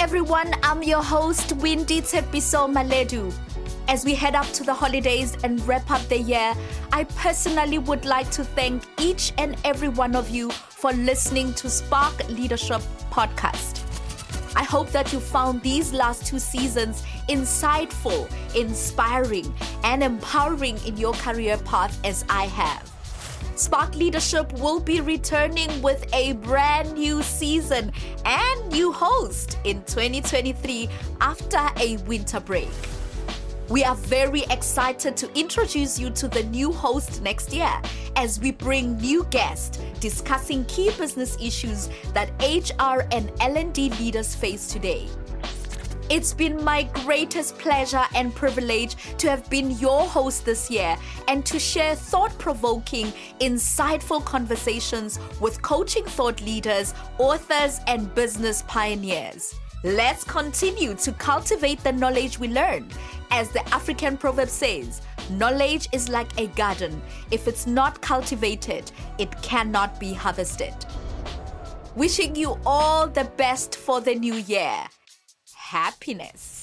everyone, I'm your host, Windy Tshepiso Maledu. As we head up to the holidays and wrap up the year, I personally would like to thank each and every one of you for listening to Spark Leadership Podcast. I hope that you found these last two seasons insightful, inspiring, and empowering in your career path as I have. Spark Leadership will be returning with a brand new season and new host in 2023 after a winter break. We are very excited to introduce you to the new host next year as we bring new guests discussing key business issues that HR and L&D leaders face today. It's been my greatest pleasure and privilege to have been your host this year and to share thought provoking, insightful conversations with coaching thought leaders, authors, and business pioneers. Let's continue to cultivate the knowledge we learn. As the African proverb says, knowledge is like a garden. If it's not cultivated, it cannot be harvested. Wishing you all the best for the new year happiness.